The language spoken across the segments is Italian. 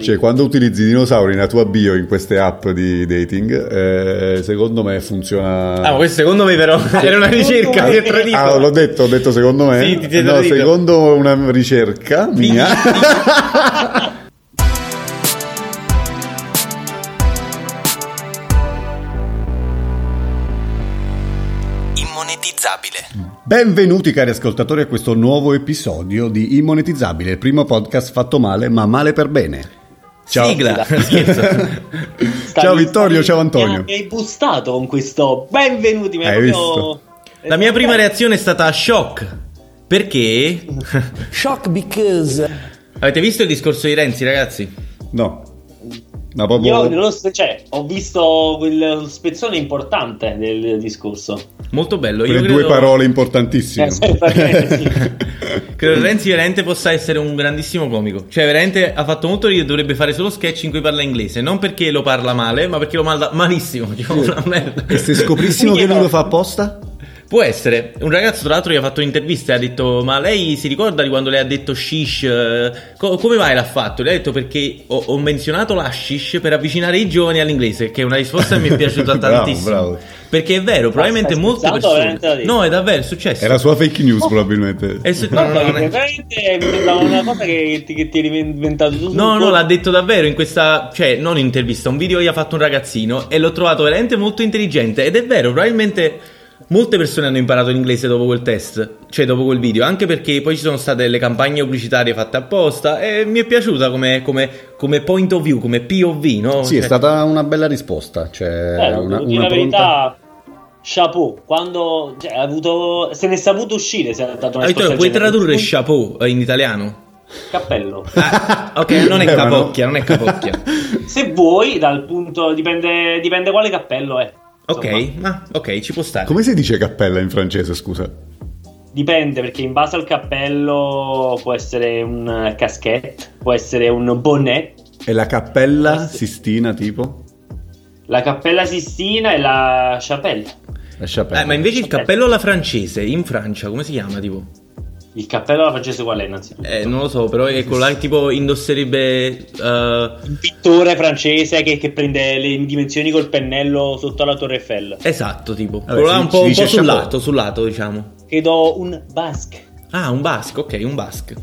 Cioè, quando utilizzi dinosauri nella tua bio in queste app di dating, eh, secondo me funziona. Ah, ma questo secondo me però era una ricerca, lo dico. Ah, l'ho detto, ho detto secondo me. Sì, ti- no, dico. secondo una ricerca mia. Immonetizzabile. Benvenuti cari ascoltatori a questo nuovo episodio di Immonetizzabile, il primo podcast fatto male ma male per bene. Ciao. Sigla. Ciao Vittorio, ciao Antonio. Mi hai bustato con questo benvenuti. Mi Hai proprio- visto? La mia prima reazione è stata shock. Perché? Shock because. Avete visto il discorso di Renzi, ragazzi? No. Ma proprio... Io st- cioè, ho visto quel spezzone importante del discorso. Molto bello. Io credo, due parole importantissime. Eh, sì, perché sì. Credo che Renzi veramente possa essere un grandissimo comico. Cioè, veramente ha fatto molto ridere. Dovrebbe fare solo sketch in cui parla inglese. Non perché lo parla male, ma perché lo parla malissimo. Una merda. E se scoprissimo che lui lo fa apposta? Può essere. Un ragazzo, tra l'altro, gli ha fatto un'intervista e ha detto: Ma lei si ricorda di quando lei ha detto shish? Eh, co- come mai l'ha fatto? Lei ha detto perché ho, ho menzionato la shish per avvicinare i giovani all'inglese, che è una risposta che mi è piaciuta Bravo, tantissimo. bravo. Perché è vero, probabilmente molte persone. No, è davvero, è successo. È la sua fake news probabilmente. È su- no, no, no, è- veramente mi sembrava una cosa che ti, che ti eri inventato tu. No, no, l'ha detto davvero in questa, cioè, non intervista, un video che gli ha fatto un ragazzino e l'ho trovato veramente molto intelligente ed è vero, probabilmente molte persone hanno imparato l'inglese dopo quel test, cioè dopo quel video, anche perché poi ci sono state delle campagne pubblicitarie fatte apposta e mi è piaciuta come, come, come point of view, come POV, no? Sì, è Cioè, stata una bella risposta. Cioè, Eh, una, una la pronta- verità. Chapeau, quando cioè, ha avuto, se ne è saputo uscire, se ha dato una Ah, Vittorio, risposta puoi del genere. tradurre chapeau eh, in italiano? cappello. Ah, ok, non è Eh, capocchia, non è capocchia. Se vuoi, dal punto dipende, dipende quale cappello è. Ok, ma ok, ci può stare. Come si dice cappella in francese, scusa? Dipende perché in base al cappello può essere un casquette, può essere un bonnet. E la cappella sì. Sistina, tipo? La cappella Sistina e la chapelle. La chapelle. Eh, ma invece il cappello alla francese in Francia, come si chiama, tipo? Il cappello alla francese qual è innanzitutto? Eh, non lo so, però è quello là che tipo indosserebbe. eh, Un pittore francese che, che prende le dimensioni col pennello sotto la Torre Eiffel. esatto, tipo. Vabbè, quello là un po', un dice po' sul lato, sul lato, diciamo. Credo un basque. Ah, un basque, ok, un basque.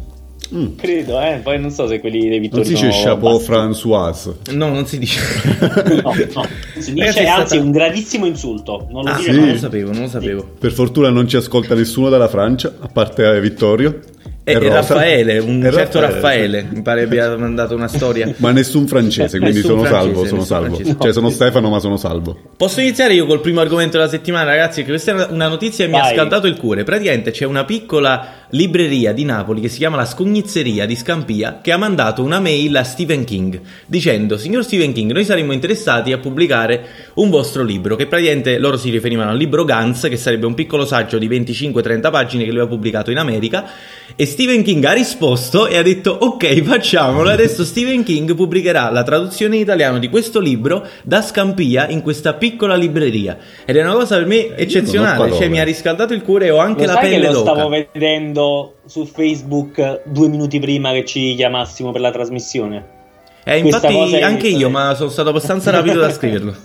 Mm. Credo, eh. Poi non so se quelli dei Non pittori si dice chapeau. Françoise. No, non si dice. No, no. Si Ragazzi, dice è anzi stata- un gravissimo insulto. Non lo Ah, dire non lo sapevo, non lo sapevo. Per fortuna non ci ascolta nessuno dalla Francia, a parte eh, Vittorio. E, e. Raffaele, un E certo Raffaele, Raffaele, mi pare abbia mandato una storia. Ma nessun francese, quindi Nessun sono francese, salvo, sono salvo. francese. Cioè sono Stefano ma sono salvo. Posso iniziare io col primo argomento della settimana, ragazzi? Che questa è una- notizia che mi ha scaldato il cuore. Praticamente c'è una piccola libreria di Napoli che si chiama la Scognizzeria di Scampia che ha mandato una mail a Stephen King dicendo: Signor Stephen King, noi saremmo interessati a pubblicare un vostro libro. Che praticamente loro si riferivano al libro Guns, che sarebbe un piccolo saggio di 25-30 pagine che lui ha pubblicato in America. E Stephen King ha risposto e ha detto: Ok, facciamolo. Adesso Stephen King pubblicherà la traduzione in italiano di questo libro da Scampia in questa piccola libreria. Ed è una cosa per me eccezionale. Cioè, mi ha riscaldato il cuore e ho anche Lo la pelle lo d'oca. stavo vedendo su Facebook due minuti prima che ci chiamassimo per la trasmissione. Eh, infatti, anche io, ma sono stato abbastanza rapido da scriverlo.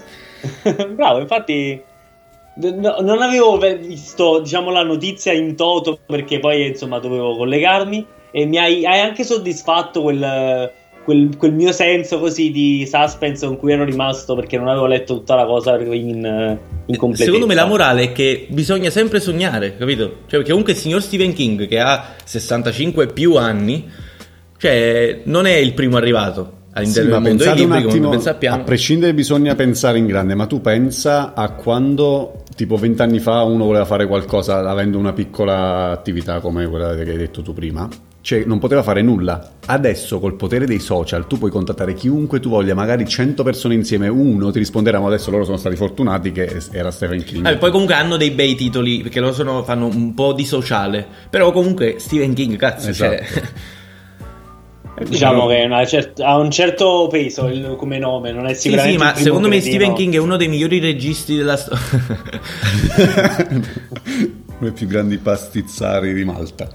Bravo, infatti no- non avevo ve- visto diciamo la notizia in toto perché poi insomma dovevo collegarmi e mi hai, hai anche soddisfatto quel, quel- quel mio senso così di suspense con cui ero rimasto perché non avevo letto tutta la cosa in, in completezza. Secondo me la morale è che bisogna sempre sognare, capito? Cioè, perché comunque il signor Stephen King, che ha 65 e più anni, cioè, non è il primo arrivato Sì, all'interno ma del mondo dei un libri, come attimo, a prescindere bisogna pensare in grande, ma tu pensa a quando tipo vent'anni fa uno voleva fare qualcosa avendo una piccola attività come quella che hai detto tu prima, cioè non poteva fare nulla. Adesso col potere dei social tu puoi contattare chiunque tu voglia, magari 100 persone insieme, uno ti risponderà, ma adesso loro sono stati fortunati che era Stephen King. Ah, poi comunque hanno dei bei titoli perché loro sono- fanno un po' di sociale. Però comunque Stephen King, cazzo, Esatto. cioè, Diciamo che è una cer- ha un certo peso il- come nome, non è Sì, sicuramente sì, il ma secondo me. Stephen King è uno dei migliori registi della storia. Uno dei più grandi pastizzari di Malta.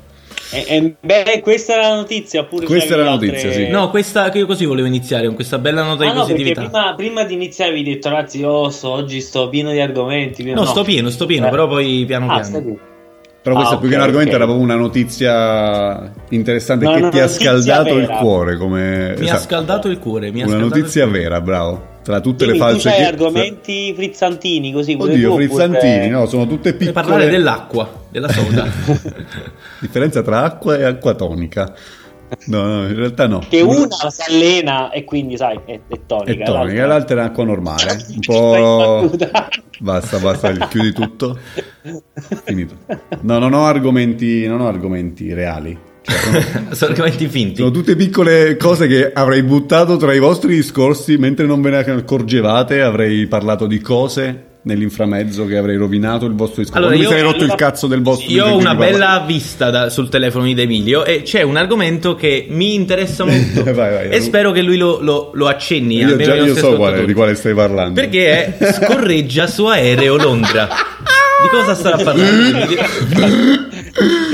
E, e, beh, questa era la notizia. Oppure Questa era la notizia, altre- sì. No, questa che io così volevo iniziare con questa bella nota Ah, di no, perché positività. prima, prima di iniziare avevi detto, ragazzi, io sto- oggi sto pieno di argomenti. pieno- No, sto pieno, sto pieno, Eh. però poi piano Ah, piano. Però Ah, questo più che un argomento ok. era proprio una notizia interessante No, che una ti ha scaldato il vera. cuore. Come... Mi ha esatto. scaldato il cuore. Mi ha Una il notizia cuore. vera, bravo. Tra tutte Quindi le tu false c'hai che- argomenti frizzantini così pure Oddio, tu, frizzantini, no, sono tutte Per piccole. parlare dell'acqua, della soda. Differenza tra acqua e acqua tonica. No, no, in realtà no. Che una si allena e quindi, sai, è, è tonica. è tonica, l'altra è acqua normale. Un po'. Basta, basta, chiudi tutto. Finito. No, non ho argomenti, non ho argomenti reali. Cioè, sono, Sono argomenti finti. sono tutte piccole cose che avrei buttato tra i vostri discorsi mentre non ve ne accorgevate. Avrei parlato di cose nell'inframezzo che avrei rovinato il vostro discorso. Allora, non mi io- sarei rotto il allora- cazzo del vostro Io ho una bella vista da- sul telefono di Emilio e c'è un argomento che mi interessa molto Vai, vai, e spero che lui lo, lo- lo accenni. Io almeno già io so quale, di quale stai parlando. Perché è scorreggia su aereo Londra. Di cosa starà parlando?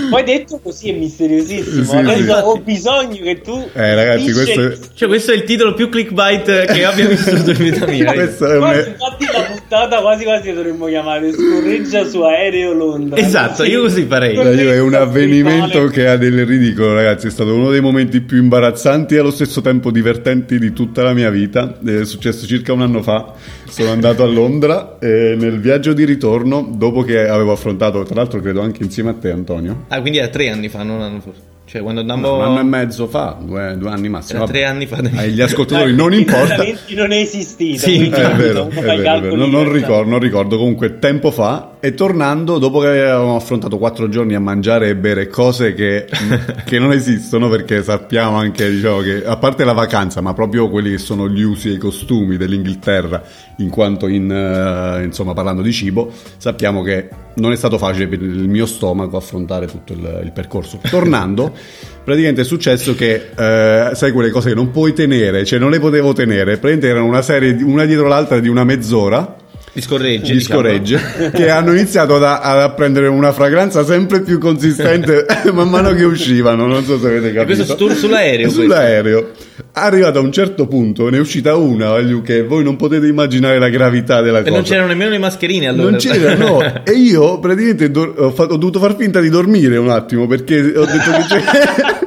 Poi detto così è misteriosissimo. Sì, Adesso sì. ho bisogno che tu. Eh, ragazzi, questo Cioè, questo è il titolo più clickbait che abbia visto in vita mia. Questo è un... Infatti la puntata quasi quasi dovremmo chiamare Scorreggia su aereo Londra. Esatto, io così farei. Dai, io è un avvenimento che ha del ridicolo, ragazzi. È stato uno dei momenti più imbarazzanti e allo stesso tempo divertenti di tutta la mia vita. È successo circa un anno fa. Sono andato a Londra e nel viaggio di ritorno, dopo che avevo affrontato, tra l'altro, credo anche insieme a te, Antonio. Ah, quindi era tre anni fa, non un anno fa. Cioè, quando andammo... Un anno e mezzo fa, due, due anni massimo. Era tre anni fa. Agli ascoltatori non importa. Non è esistito. Sì, È vero, è vero. Non, non ricordo, non ricordo. Comunque, tempo fa e tornando, dopo che avevamo affrontato quattro giorni a mangiare e bere cose che, che non esistono, perché sappiamo anche, diciamo, che a parte la vacanza, ma proprio quelli che sono gli usi e i costumi dell'Inghilterra, in quanto in, eh, insomma, parlando di cibo, sappiamo che non è stato facile per il mio stomaco affrontare tutto il, il percorso. Tornando, praticamente è successo che, eh, sai, quelle cose che non puoi tenere, cioè non le potevo tenere, praticamente erano una serie, una dietro l'altra di una mezz'ora Di scorregge. di diciamo. che hanno iniziato ad, ad prendere una fragranza sempre più consistente man mano che uscivano. Non so se avete E capito. questo stu- sull'aereo. Sull'aereo. Arrivato a un certo punto, ne è uscita una voglio, che voi non potete immaginare la gravità della E cosa. non c'erano nemmeno le mascherine allora. Non c'era, no. E io praticamente do- ho, fatto- ho dovuto far finta di dormire un attimo perché ho detto che c'è.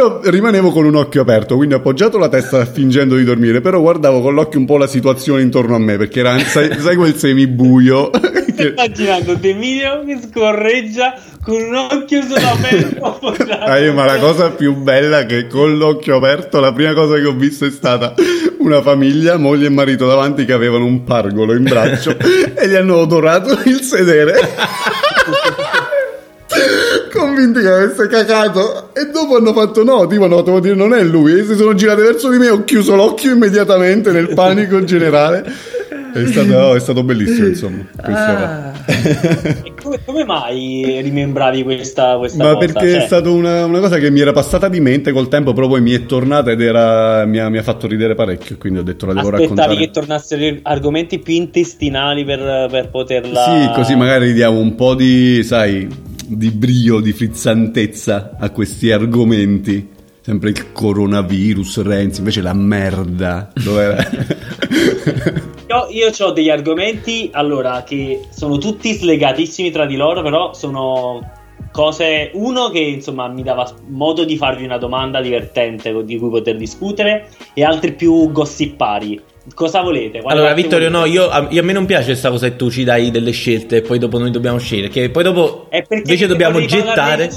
Però rimanevo con un occhio aperto, quindi ho appoggiato la testa fingendo di dormire, però guardavo con l'occhio un po' la situazione intorno a me, perché era, sai, sai quel semibuio? Che- immaginando De Emilio che scorreggia con un occhio sull'aperto appoggiato. Ah, io, ma la cosa più bella è che con l'occhio aperto la prima cosa che ho visto è stata una famiglia, moglie e marito davanti che avevano un pargolo in braccio e gli hanno odorato il sedere. Convinti che avesse cacato e dopo hanno fatto no, tipo no, devo dire non è lui e si sono girati verso di me ho chiuso l'occhio immediatamente nel panico generale è stato, è stato bellissimo insomma. E come, come mai rimembravi questa, questa Ma cosa? perché Cioè, è stata una, una cosa che mi era passata di mente col tempo, però poi mi è tornata ed era, mi, ha, mi ha fatto ridere parecchio, quindi ho detto la devo Aspettavi raccontare. che tornassero argomenti più intestinali per, per poterla... Sì, così magari diamo un po' di, sai, di brio, di frizzantezza a questi argomenti. Sempre il coronavirus, Renzi, invece la merda. Io, io ho degli argomenti, allora, che sono tutti slegatissimi tra di loro, però sono cose... Uno che, insomma, mi dava modo di farvi una domanda divertente di cui poter discutere e altri più gossipari. Cosa volete? Quale Allora, Vittorio, no, volete? io, a, io- a me non piace questa cosa che tu ci dai delle scelte e poi dopo noi dobbiamo scegliere. Che poi dopo invece dobbiamo gettare.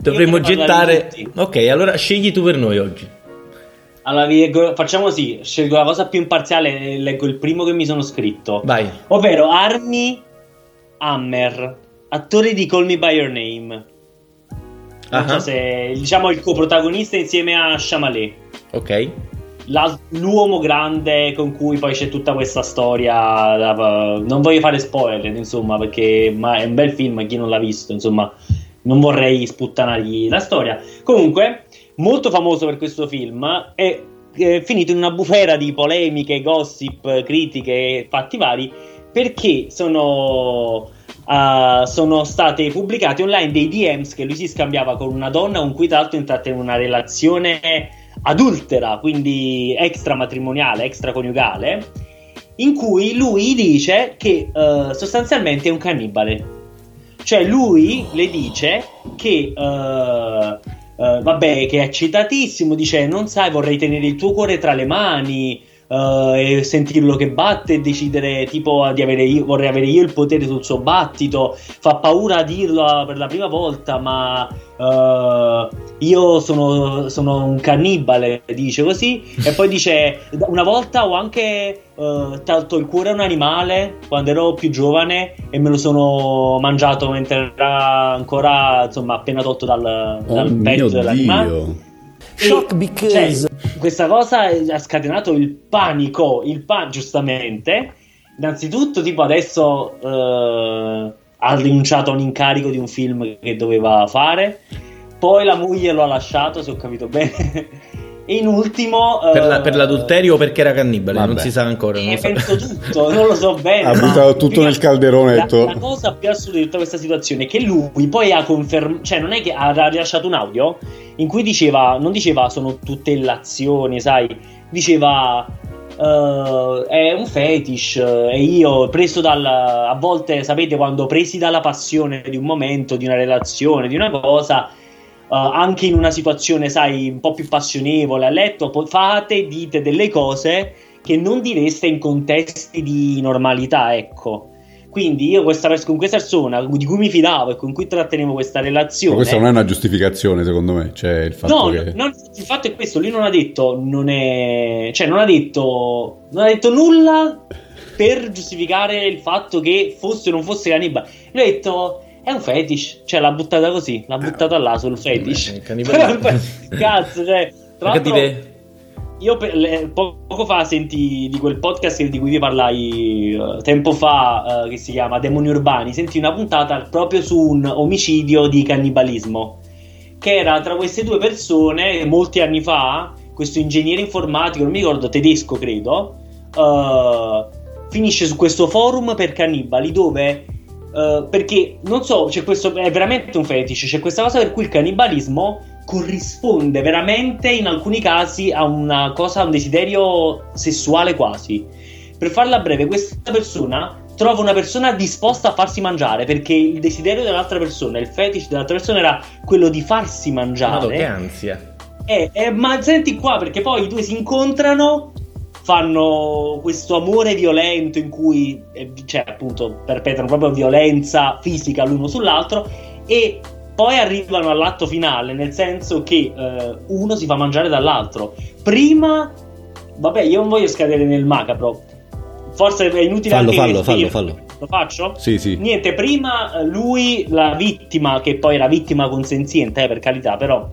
Dovremmo gettare. Ok, allora scegli tu per noi oggi. Allora, leggo- facciamo così: scelgo la cosa più imparziale leggo il primo che mi sono scritto. Vai. Ovvero Army Hammer, attore di Call Me By Your Name. Non Ah, so se diciamo il coprotagonista insieme a Chamalet. Ok. L'uomo grande con cui poi c'è tutta questa storia. da- non voglio fare spoiler, insomma, perché ma è un bel film. Chi non l'ha visto, insomma, non vorrei sputtanargli la storia. Comunque, molto famoso per questo film. È, è finito in una bufera di polemiche, gossip, critiche e fatti vari. Perché sono uh, sono state pubblicate online dei DMs che lui si scambiava con una donna con cui tra l'altro intrattiene una relazione adultera, quindi extramatrimoniale, extraconiugale, in cui lui dice che uh, sostanzialmente è un cannibale. Cioè lui le dice che... Uh, Uh, vabbè, che è eccitatissimo, dice non sai, vorrei tenere il tuo cuore tra le mani, uh, e sentirlo che batte e decidere tipo di avere io, vorrei avere io il potere sul suo battito. Fa paura a dirlo per la prima volta, ma uh, io sono, sono, un cannibale, dice così. E poi dice: Una volta ho anche uh, tolto il cuore a un animale quando ero più giovane e me lo sono mangiato mentre era ancora insomma appena tolto dal, dal oh petto dell'animale. Shock because cioè, questa cosa ha scatenato il panico, il pan giustamente. Innanzitutto, tipo adesso eh, ha rinunciato a un incarico di un film che doveva fare. Poi la moglie lo ha lasciato, se ho capito bene. E in ultimo per, la, per, l'adulterio o perché era cannibale? Vabbè. Non si sa ancora. Non, eh, so. penso tutto, non lo so bene. Ha buttato tutto nel calderone. La, la, cosa più assurda di tutta questa situazione è che lui poi ha confermato, cioè non è che ha rilasciato un audio in cui diceva, non diceva sono tutte illazioni, sai, diceva uh, è un fetish e io preso dal, a volte sapete quando presi dalla passione di un momento, di una relazione, di una cosa anche in una situazione, sai, un po' più passionevole a letto, fate, dite delle cose che non direste in contesti di normalità, ecco. Quindi io questa, con questa persona di cui mi fidavo e con cui trattenevo questa relazione. Ma questa non è una giustificazione, secondo me. Cioè, il fatto no, che... non, il fatto è questo: lui non ha detto, non è. cioè, non ha detto. Non ha detto nulla per giustificare il fatto che fosse o non fosse cannibale. Lui ha detto è un fetish, cioè l'ha buttata così, l'ha buttata là sul fetish. Cazzo, cioè, tra l'altro, io per, le, poco fa senti di quel podcast di cui vi parlai uh, tempo fa, uh, che si chiama Demoni Urbani, senti una puntata proprio su un omicidio di cannibalismo, che era tra queste due persone, molti anni fa, questo ingegnere informatico, non mi ricordo, tedesco credo, uh, finisce su questo forum per cannibali dove Uh, perché non so, c'è questo è veramente un fetish. C'è questa cosa per cui il cannibalismo corrisponde veramente in alcuni casi a una cosa, a un desiderio sessuale quasi. Per farla breve, questa persona trova una persona disposta a farsi mangiare perché il desiderio dell'altra persona, il fetish dell'altra persona era quello di farsi mangiare. Madò, che ansia. Eh, eh, ma senti qua perché poi i due si incontrano fanno questo amore violento in cui, eh, cioè, appunto, perpetrano proprio violenza fisica l'uno sull'altro e poi arrivano all'atto finale, nel senso che eh, uno si fa mangiare dall'altro. Prima, vabbè, io non voglio scadere nel macabro. Forse è inutile fallo, anche fallo, fallo, fallo. Lo faccio? Sì, sì. Niente, prima eh, lui, la vittima, che poi era vittima consenziente, eh, per carità, però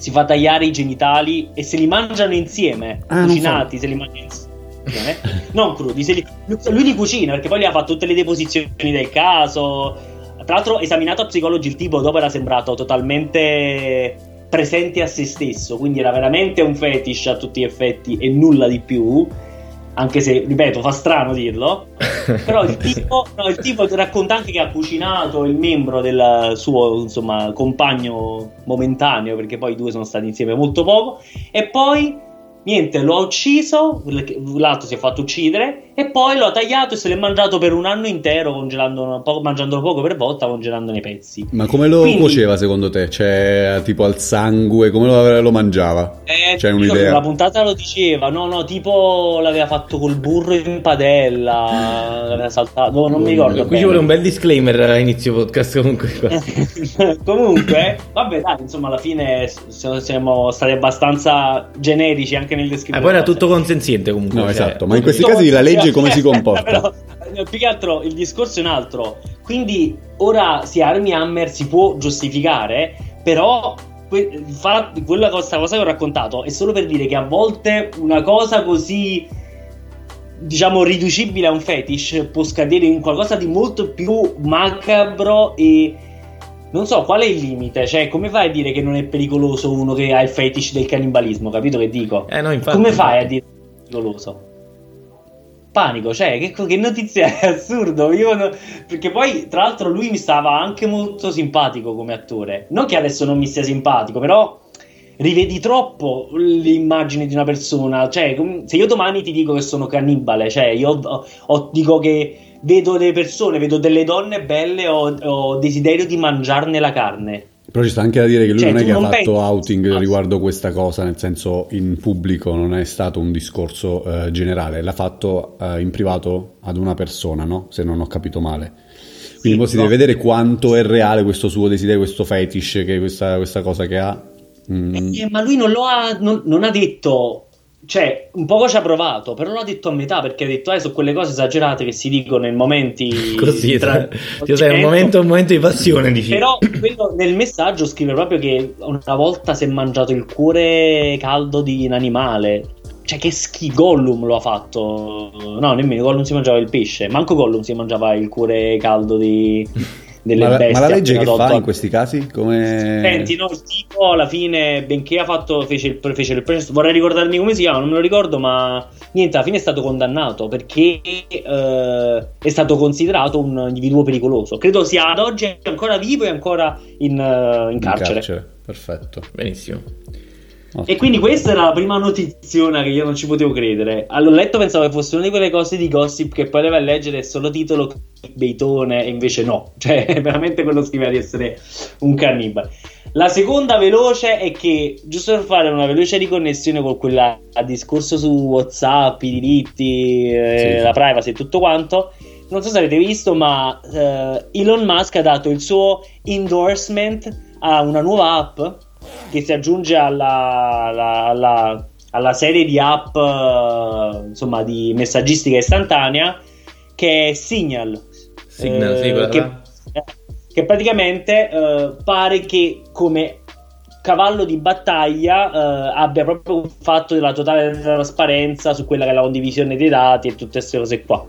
si fa tagliare i genitali e se li mangiano insieme, ah, cucinati, se li mangiano insieme, non crudi, li, lui li cucina perché poi gli ha fatto tutte le deposizioni del caso. Tra l'altro, esaminato a psicologi, il tipo dopo era sembrato totalmente presente a se stesso, quindi era veramente un fetish a tutti gli effetti e nulla di più anche se, ripeto, fa strano dirlo, però il tipo, no, il tipo racconta anche che ha cucinato il membro del suo insomma, compagno momentaneo, perché poi i due sono stati insieme molto poco, e poi Niente, lo ha ucciso, l'altro si è fatto uccidere e poi lo ha tagliato e se l'è mangiato per un anno intero, poco, mangiandolo poco per volta, congelando nei pezzi. Ma come lo Quindi, cuoceva secondo te? Cioè, tipo al sangue, come lo, lo mangiava? Eh, C'è un'idea? La puntata lo diceva, no, no, tipo l'aveva fatto col burro in padella, l'aveva saltato, no, non mi ricordo. Qui ci vuole un bel disclaimer a inizio podcast comunque. comunque, vabbè dai, insomma alla fine siamo stati abbastanza generici anche nel descrivere. Eh, poi era tutto consenziente comunque. No, cioè, esatto, ma in questi casi la legge come si comporta? Però, eh, più che altro il discorso è un altro. Quindi ora si Army Hammer si può giustificare, però que- fa, quella cosa, cosa che ho raccontato è solo per dire che a volte una cosa così diciamo riducibile a un fetish può scadere in qualcosa di molto più macabro e non so qual è il limite, cioè come fai a dire che non è pericoloso uno che ha il fetish del cannibalismo, capito che dico? Eh no, infatti. Come fai a dire che è pericoloso? panico, cioè che, che notizia è assurdo, io no- perché poi tra l'altro lui mi stava anche molto simpatico come attore, non che adesso non mi stia simpatico, però rivedi troppo l'immagine di una persona, cioè se io domani ti dico che sono cannibale, cioè io ho- ho- dico che vedo le persone, vedo delle donne belle, ho, ho desiderio di mangiarne la carne. Però ci sta anche da dire che lui Cioè, non è che ha non fatto pensi- outing Ah, riguardo questa cosa, nel senso in pubblico non è stato un discorso eh, generale, l'ha fatto eh, in privato ad una persona, no? Se non ho capito male. Quindi Sì, poi si no. deve vedere quanto è reale questo suo desiderio, questo fetish, che questa, questa cosa che ha. Mm, Eh, ma lui non lo ha, non, non ha detto, cioè un poco ci ha provato, però l'ha detto a metà perché ha detto, eh, sono quelle cose esagerate che si dicono in momenti Così, tra- cioè, sai, un momento, un momento di passione, dici. Però quello nel messaggio scrive proprio che una volta si è mangiato il cuore caldo di un animale. Cioè, che schi Gollum lo ha fatto. No, nemmeno Gollum si mangiava il pesce. Manco Gollum si mangiava il cuore caldo di, delle ma, la- bestie. ma la legge che fa in questi casi? Come... Senti, no, il tipo alla fine, benché ha fatto, fece il, fece il processo, vorrei ricordarmi come si chiama, non me lo ricordo, ma niente, alla fine è stato condannato perché eh, è stato considerato un individuo pericoloso. Credo sia ad oggi ancora vivo e ancora in, eh, in in carcere. Perfetto. Benissimo. E quindi questa era la prima notiziona che io non ci potevo credere. Allora, letto pensavo che fosse una di quelle cose di gossip che poi a leggere solo titolo beitone e invece no. Cioè, veramente quello scriveva di essere un cannibale. La seconda veloce è che, giusto per fare una veloce riconnessione con quella a discorso su WhatsApp, i diritti, eh, Sì. la privacy e tutto quanto, non so se avete visto, ma eh, Elon Musk ha dato il suo endorsement a una nuova app che si aggiunge alla, alla- alla- alla serie di app eh, insomma di messaggistica istantanea che è Signal. Signal, sì, Eh, quella che, eh, che praticamente eh, pare che come cavallo di battaglia eh, abbia proprio un fatto della totale trasparenza su quella che è la condivisione dei dati e tutte queste cose qua.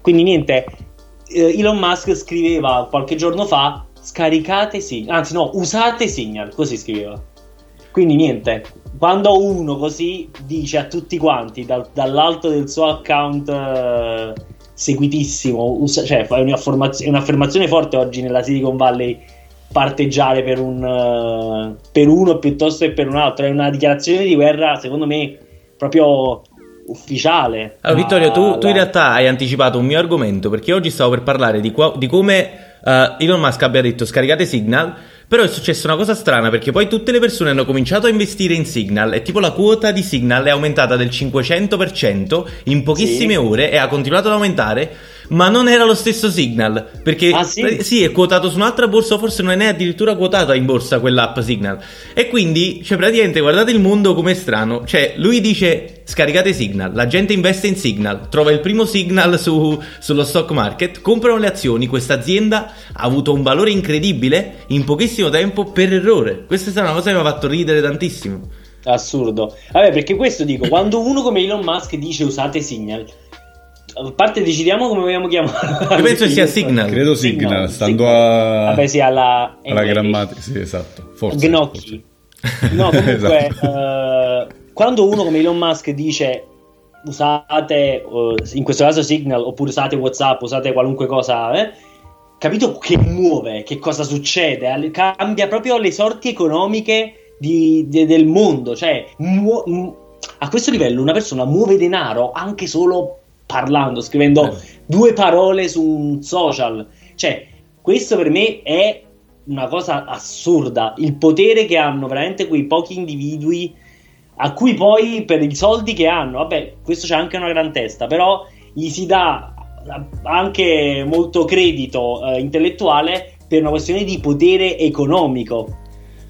Quindi niente, Elon Musk scriveva qualche giorno fa scaricate Signal, anzi no, usate Signal, così scriveva. Quindi niente, quando uno così dice a tutti quanti dal- dall'alto del suo account eh, seguitissimo, usa- cioè è un'affermazione forte oggi nella Silicon Valley parteggiare per, un, eh, per uno piuttosto che per un altro, è una dichiarazione di guerra secondo me proprio ufficiale. Allora, Vittorio, tu, tu in realtà hai anticipato un mio argomento perché oggi stavo per parlare di, qua- di come eh, Elon Musk abbia detto scaricate Signal. Però è successa una cosa strana perché poi tutte le persone hanno cominciato a investire in Signal e tipo la quota di Signal è aumentata del 500% in pochissime Sì. ore e ha continuato ad aumentare, ma non era lo stesso Signal perché Ah, sì? eh, sì, è quotato su un'altra borsa, forse non è addirittura quotata in borsa quell'app Signal. E quindi, cioè praticamente guardate il mondo com'è strano, cioè lui dice scaricate Signal, la gente investe in Signal, trova il primo Signal su- sullo stock market, comprano le azioni, questa azienda ha avuto un valore incredibile in pochissimo tempo per errore. Questa è stata una cosa che mi ha fatto ridere tantissimo. Assurdo. Vabbè, perché questo dico, quando uno come Elon Musk dice usate Signal, a parte decidiamo come vogliamo chiamarlo. Io penso sia Signal. Credo Signal, stando Signal. a- Vabbè, sì, alla... alla grammatica. Sì, esatto. Forse. Gnocchi. No, comunque, Esatto. eh, quando uno come Elon Musk dice usate, eh, in questo caso Signal, oppure usate WhatsApp, usate qualunque cosa, eh, capito che muove, che cosa succede, cambia proprio le sorti economiche di- de- del mondo, cioè muo- mu- a questo livello una persona muove denaro anche solo parlando, scrivendo Eh. due parole su un social, cioè questo per me è una cosa assurda, il potere che hanno veramente quei pochi individui a cui poi per i soldi che hanno, vabbè, questo c'è anche una gran testa, però gli si dà anche molto credito eh, intellettuale per una questione di potere economico.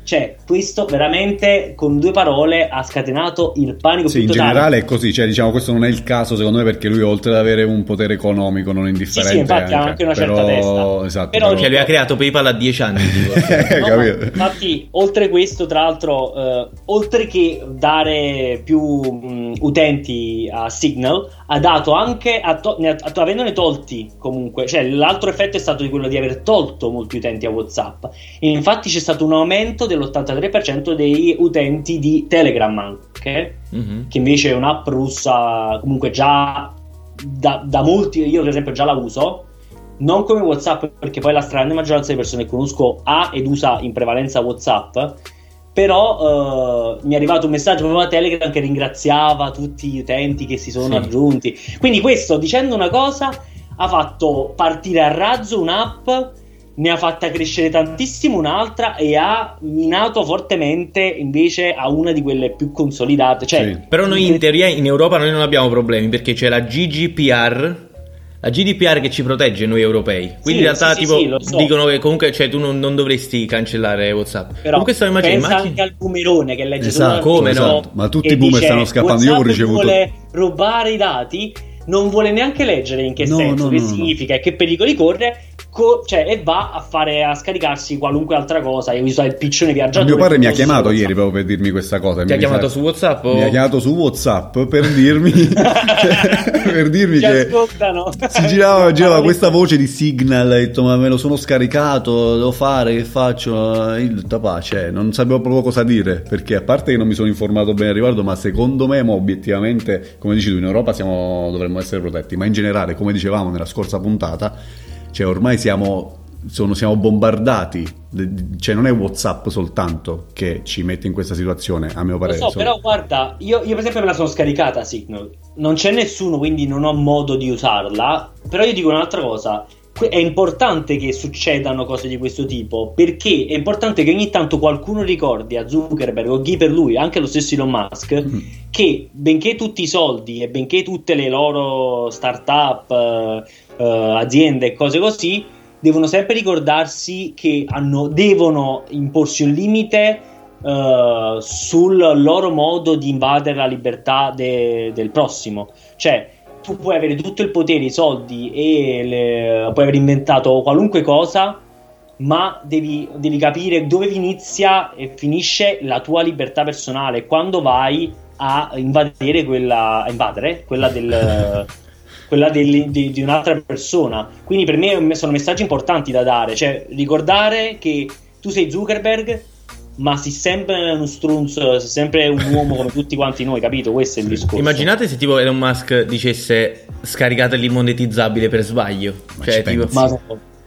Cioè, questo veramente con due parole ha scatenato il panico Sì, più in generale è così, cioè diciamo questo non è il caso secondo me perché lui oltre ad avere un potere economico non indifferente Sì, sì, infatti ha anche una certa però, testa. Esatto, Però- Cioè lui ha creato PayPal a 10 anni. tipo. Eh, No, ma infatti, oltre questo, tra l'altro, eh, oltre che dare più mh, utenti a Signal, ha dato anche, a to- ne ha- a- avendone tolti comunque, cioè l'altro effetto è stato di quello di aver tolto molti utenti a WhatsApp. E infatti c'è stato un aumento dell'83% dei utenti di Telegram anche, Mhm. che invece è un'app russa comunque già da, da molti, io per esempio già la uso, non come WhatsApp, perché poi la stragrande maggioranza delle persone che conosco ha ed usa in prevalenza WhatsApp. Però uh, mi è arrivato un messaggio proprio a Telegram che ringraziava tutti gli utenti che si sono Sì. aggiunti. Quindi questo, dicendo una cosa, ha fatto partire a razzo un'app, ne ha fatta crescere tantissimo un'altra e ha minato fortemente invece a una di quelle più consolidate. Cioè, Sì. Però noi in teoria in Europa noi non abbiamo problemi perché c'è la GDPR, la GDPR che ci protegge noi europei. Quindi in realtà sì, sì, tipo sì, so. dicono che comunque cioè, tu non, non dovresti cancellare WhatsApp. Però comunque stavo immaginando, pensa immagini- anche al boomerone che legge Esatto, come no? l'articolo Ma tutti i boomer dice, stanno scappando. Io ho WhatsApp ricevuto- vuole rubare i dati, non vuole neanche leggere in che No, senso, no, che no, no. significa e che pericoli corre. Co- cioè, e va a fare a scaricarsi qualunque altra cosa. Io ho visto il piccione viaggiatore. Mio padre mi ha chiamato ieri proprio per dirmi questa cosa. Ti ha Mi chiamato sa- su WhatsApp? o- Mi ha chiamato su WhatsApp per dirmi, per dirmi Ci che ascoltano. si girava, girava questa voce di Signal. Ha detto: Ma me lo sono scaricato, devo fare, che faccio? Io ho detto, "Pa, cioè, non sapevo proprio cosa dire. Perché a parte che non mi sono informato bene al riguardo, ma secondo me, mo, obiettivamente, come dici tu, in Europa siamo, dovremmo essere protetti. Ma in generale, come dicevamo nella scorsa puntata, cioè ormai siamo. sono- siamo bombardati, cioè non è WhatsApp soltanto che ci mette in questa situazione, a mio Lo parere. so, Sono- però guarda, io, io per esempio me la sono scaricata Signal. Non c'è nessuno, quindi non ho modo di usarla. Però io dico un'altra cosa. È importante che succedano cose di questo tipo perché è importante che ogni tanto qualcuno ricordi a Zuckerberg o chi per lui, anche lo stesso Elon Musk, Mm. che benché tutti i soldi e benché tutte le loro start-up, eh, aziende e cose così, devono sempre ricordarsi che hanno- devono imporsi un limite eh, sul loro modo di invadere la libertà de- del prossimo. Cioè, tu puoi avere tutto il potere, i soldi e le- puoi aver inventato qualunque cosa, ma devi, devi capire dove inizia e finisce la tua libertà personale quando vai a invadere quella, a invadere quella del. quella del- di, di un'altra persona. Quindi per me sono messaggi importanti da dare. Cioè ricordare che tu sei Zuckerberg ma sei sempre uno strunzo sei sempre un uomo come tutti quanti noi capito? Questo è il discorso. Immaginate se tipo Elon Musk dicesse scaricate l'immonetizzabile per sbaglio. Ma Cioè, ci tipo... Ma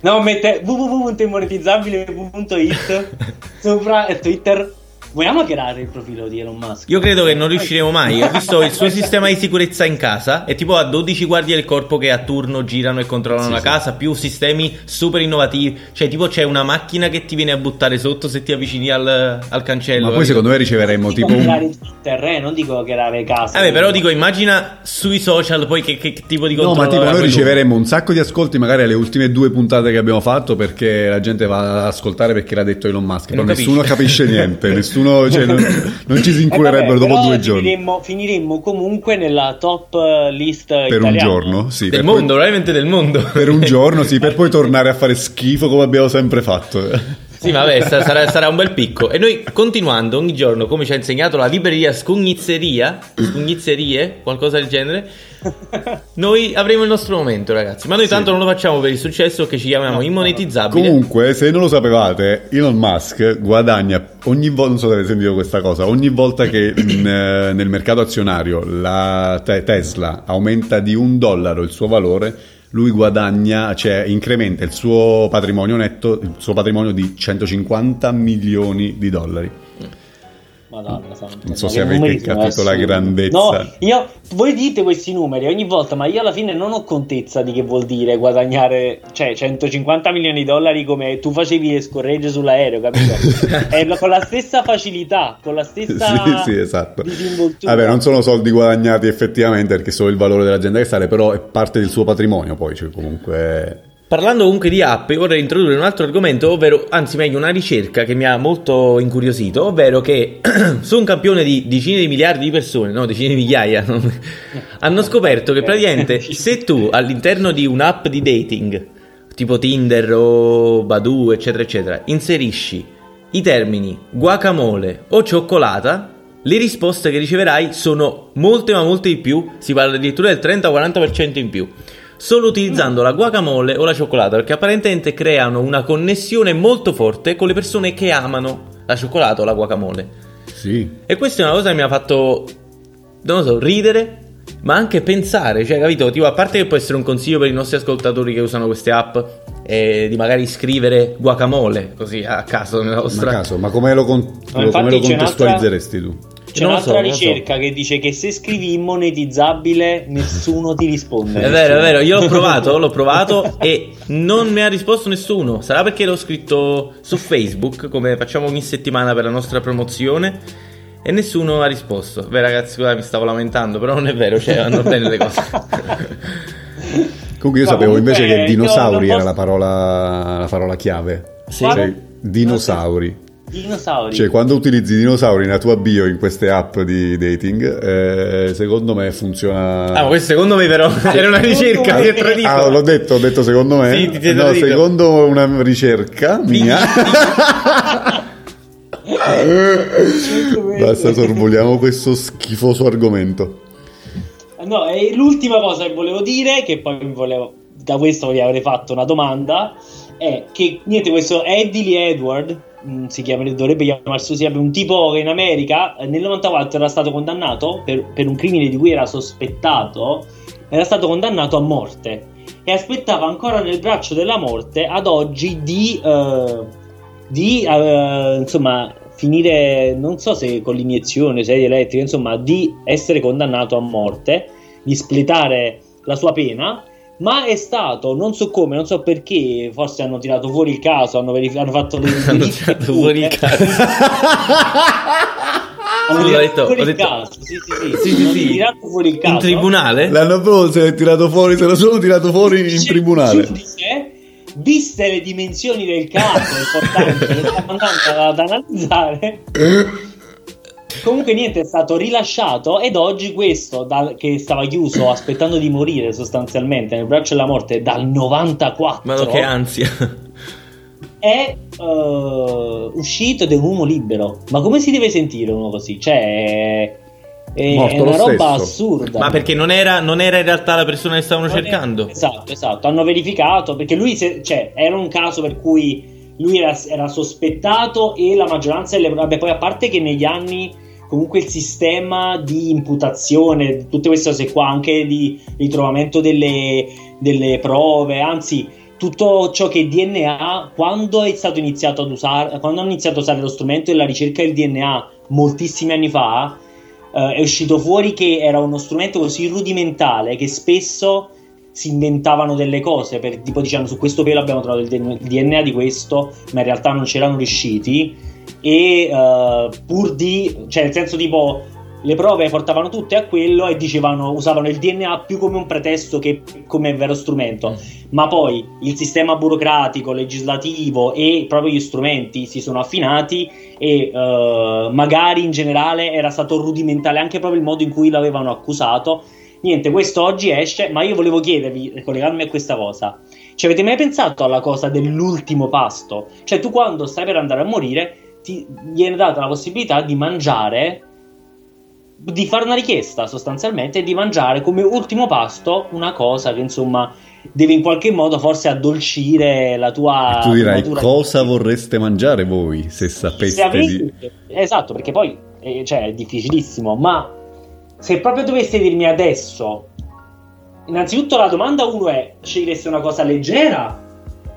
no, mette www.immonetizzabile.it sopra Twitter. Vogliamo hackerare il profilo di Elon Musk? Io credo che non riusciremo mai. Ho visto il suo sistema di sicurezza in casa. È tipo a 12 guardie del corpo che a turno girano e controllano Sì, la sì. casa. Più sistemi super innovativi. Cioè, tipo, c'è una macchina che ti viene a buttare sotto se ti avvicini al, al cancello. Ma poi secondo me riceveremmo Non dico tipo un, Twitter, eh, non dico hackerare casa. Vabbè, però dico, immagina sui social poi che, che- che tipo di No, controllo ma tipo noi riceveremo un sacco di ascolti magari alle ultime due puntate che abbiamo fatto perché la gente va ad ascoltare perché l'ha detto Elon Musk, però nessuno capisce. capisce niente, nessuno, cioè, non, non ci si Eh, inculerebbero vabbè, dopo due giorni. Finiremmo, finiremmo comunque nella top eh, list Per un italiana. giorno, sì. Del mondo, poi- probabilmente del mondo. per un giorno, sì, per poi tornare a fare schifo come abbiamo sempre fatto. Sì, vabbè, sa- sarà, sarà un bel picco. E noi continuando ogni giorno, come ci ha insegnato la libreria Scugnizzeria, Scugnizzerie, qualcosa del genere, noi avremo il nostro momento, ragazzi. Ma noi tanto non lo facciamo per il successo che ci chiamiamo immonetizzabile. Comunque, se non lo sapevate, Elon Musk guadagna ogni volta, non so se avete sentito questa cosa, ogni volta che in, eh, nel mercato azionario la te- Tesla aumenta di un dollaro il suo valore, lui guadagna, cioè incrementa il suo patrimonio netto, il suo patrimonio di 150 milioni di dollari. Madonna santa, Non so se avete sono capito la grandezza. No, io, voi dite questi numeri ogni volta, ma io alla fine non ho contezza di che vuol dire guadagnare, cioè 150 milioni di dollari come tu facevi le scorregge sull'aereo, capito? Con la stessa facilità, con la stessa Sì, sì, esatto. disinvoltura. Vabbè, non sono soldi guadagnati effettivamente perché sono il valore dell'azienda che sale, però è parte del suo patrimonio poi, cioè comunque... Parlando comunque di app, vorrei introdurre un altro argomento, ovvero, anzi meglio, una ricerca che mi ha molto incuriosito, ovvero che su un campione di decine di miliardi di persone, no, decine di migliaia, hanno scoperto che praticamente se tu all'interno di un'app di dating, tipo Tinder o Badoo, eccetera, eccetera, inserisci i termini guacamole o cioccolata, le risposte che riceverai sono molte ma molte di più, si parla addirittura del 30-40% in più. Solo utilizzando la guacamole o la cioccolata, perché apparentemente creano una connessione molto forte con le persone che amano la cioccolata o la guacamole. Sì. E questa è una cosa che mi ha fatto, non lo so, ridere ma anche pensare, cioè, capito? Tipo, a parte che può essere un consiglio per i nostri ascoltatori che usano queste app, eh, di magari scrivere guacamole così a caso nella Ma, vostra. caso, ma come lo, con- Ma come lo contestualizzeresti tu? C'è Non un'altra so, lo so. ricerca che dice che se scrivi immonetizzabile nessuno ti risponde. È vero, è vero, io l'ho provato, l'ho provato e non mi ha risposto nessuno. Sarà perché l'ho scritto su Facebook, come facciamo ogni settimana per la nostra promozione, e nessuno ha risposto. Beh ragazzi, scusate, mi stavo lamentando, però non è vero, cioè vanno bene le cose. Comunque io Ma sapevo comunque invece che io dinosauri non era posso- la parola, la parola chiave. Sì. Cioè, dinosauri. Dinosauri. Cioè, quando utilizzi dinosauri nella tua bio in queste app di dating, eh, secondo me funziona. Ah, ma questo secondo me però era una ricerca dietro di Ah, l'ho detto, ho detto secondo me. Sì, ti no, secondo una ricerca mia. Basta, sorvoliamo questo schifoso argomento. No, e l'ultima cosa che volevo dire, che poi volevo, da questo vi avrei fatto una domanda, è che niente, questo Eddie Lee Edward, si chiama, dovrebbe chiamarsi così, un tipo che in America eh, nel 94 era stato condannato per, per un crimine di cui era sospettato, era stato condannato a morte e aspettava ancora nel braccio della morte ad oggi di, eh, di eh, insomma finire non so se con l'iniezione sedia elettrica insomma di essere condannato a morte di spletare la sua pena ma è stato non so come non so perché forse hanno tirato fuori il caso hanno, verif- hanno fatto delle Hanno tirato fuori il caso. hanno tirato detto- fuori ho il detto- caso sì sì sì, Sì, sì, hanno sì. tirato fuori il caso In tribunale? L'hanno proprio se l'è tirato fuori, se lo sono tirato fuori in Dice- tribunale. giudice, viste le dimensioni del caso importanti che stiamo andando ad analizzare comunque niente è stato rilasciato ed oggi questo dal- che stava chiuso aspettando di morire sostanzialmente nel braccio della morte dal 94 Ma che ansia. è eh, uscito ed è un uomo libero ma come si deve sentire uno così cioè è, è una roba stesso. assurda Ma perché non era, non era in realtà la persona che stavano non cercando? Esatto, esatto. Hanno verificato perché lui, se- cioè, era un caso per cui lui era, era sospettato e la maggioranza delle prove. Poi, a parte che negli anni, comunque, il sistema di imputazione, tutte queste cose qua, anche di ritrovamento delle, delle prove, anzi. Tutto ciò che è DNA, quando è stato iniziato ad usare, quando hanno iniziato a usare lo strumento della ricerca del DNA moltissimi anni fa, eh, è uscito fuori che era uno strumento così rudimentale che spesso si inventavano delle cose, per, tipo dicendo su questo pelo abbiamo trovato il DNA di questo, ma in realtà non c'erano riusciti e eh, pur di, cioè nel senso tipo le prove portavano tutte a quello e dicevano, usavano il DNA più come un pretesto che come vero strumento, ma poi il sistema burocratico, legislativo e proprio gli strumenti si sono affinati e eh, magari in generale era stato rudimentale anche proprio il modo in cui l'avevano accusato. Niente, questo oggi esce, ma io volevo chiedervi, collegarmi a questa cosa, ci avete mai pensato alla cosa dell'ultimo pasto? Cioè tu quando stai per andare a morire ti viene data la possibilità di mangiare, di fare una richiesta sostanzialmente, di mangiare come ultimo pasto una cosa che insomma deve in qualche modo forse addolcire la tua... tu dirai cosa vorreste mangiare voi se se sapeste avessi, di... esatto, perché poi eh, cioè, è difficilissimo, ma se proprio doveste dirmi adesso, innanzitutto la domanda uno è: scegliereste una cosa leggera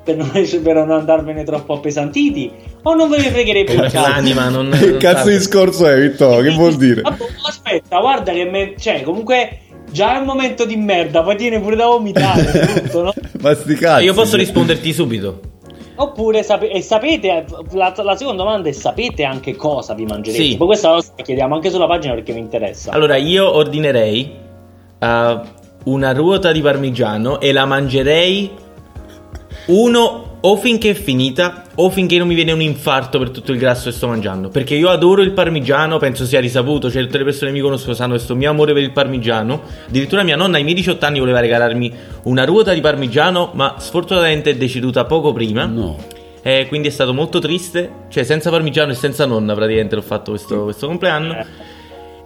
per non, per non andarvene troppo appesantiti, o non ve ne fregherebbe un Perché cazzo? l'anima non... Che cazzo di scorso è, Vittorio? Che vuol dire? Aspetta, guarda che me- cioè, comunque già è un momento di merda, poi tiene pure da vomitare, tutto, no? Ma sti cazzi. Io posso risponderti subito. Oppure sape- e sapete, la, la seconda domanda è sapete anche cosa vi mangerete? Sì. Poi questa la chiediamo anche sulla pagina perché mi interessa. Allora, io ordinerei uh, una ruota di parmigiano e la mangerei uno o finché è finita o finché non mi viene un infarto per tutto il grasso che sto mangiando. Perché io adoro il parmigiano, penso sia risaputo, cioè tutte le persone che mi conoscono sanno questo mio amore per il parmigiano. Addirittura mia nonna ai miei 18 anni voleva regalarmi una ruota di parmigiano, ma sfortunatamente è deceduta poco prima. No. E quindi è stato molto triste. Cioè, senza parmigiano e senza nonna, praticamente l'ho fatto questo, questo compleanno.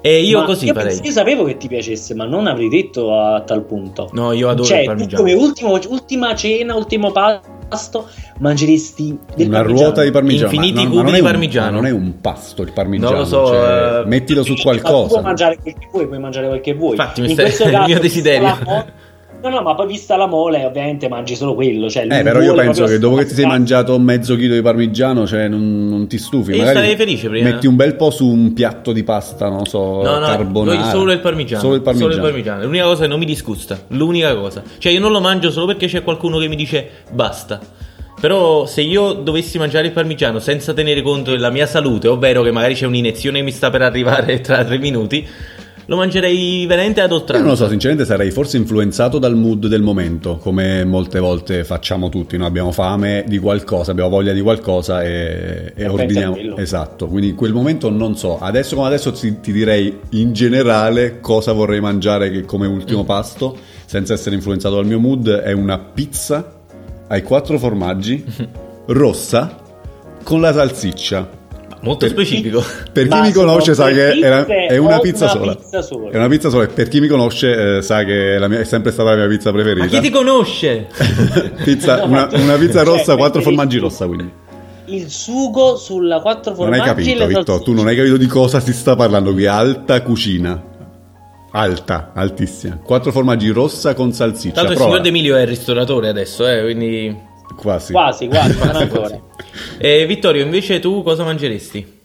E io Ma così io, farei. io sapevo che ti piacesse, ma non avrei detto a tal punto. No, io adoro cioè, il parmigiano. come ultimo- ultima cena, ultimo pasto, pasto, mangeresti del Una parmigiano. ruota di parmigiano. Infiniti ma, no, cubi di un- parmigiano. ma non è un pasto il parmigiano. Non lo so, cioè, eh, mettilo su Ma tu puoi qualcosa. mangiare quel che vuoi, puoi mangiare quel che vuoi. Infatti, mi In stai- questo è il caso, mio desiderio. No, no, ma poi vista la mole, ovviamente mangi solo quello. Cioè, Eh, però io penso che dopo che ti sei mangiato mezzo chilo di parmigiano, cioè non, non ti stufi. E io Magari sarei felice prima. Metti un bel po' su un piatto di pasta, non so, No, no, carbonara. solo il parmigiano. Solo il parmigiano. Solo il parmigiano. È l'unica cosa che non mi disgusta. L'unica cosa. Cioè, io non lo mangio solo perché c'è qualcuno che mi dice basta. Però se io dovessi mangiare il parmigiano senza tenere conto della mia salute, ovvero che magari c'è un'iniezione che mi sta per arrivare tra tre minuti, lo mangerei veramente ad Io oltranza. non lo so, sinceramente sarei forse influenzato dal mood del momento, come molte volte facciamo tutti, no? abbiamo fame di qualcosa, abbiamo voglia di qualcosa e, e E ordiniamo. a quello. Esatto, quindi in quel momento non so, adesso come adesso ti, ti direi in generale cosa vorrei mangiare che- come ultimo Mm. pasto, senza essere influenzato dal mio mood, è una pizza ai quattro formaggi, rossa, con la salsiccia. Molto Per- specifico. Per chi mi conosce sa che è, la- è una pizza una sola. pizza sola? È una pizza sola e per chi mi conosce eh, sa che è, la mia- è sempre stata la mia pizza preferita. Ma chi ti conosce? Pizza- No, una, ma- una pizza cioè, rossa, quattro preferisci- formaggi rossa quindi. Il sugo sulla quattro Non formaggi hai capito, le Vittor, tu non hai capito di cosa si sta parlando qui, alta cucina. Alta, altissima. Quattro formaggi rossa con salsiccia. Tanto il Prova. signor De Emilio è il ristoratore adesso, eh, quindi... Quasi. Quasi, quasi, non ancora. E Vittorio, invece tu cosa mangeresti?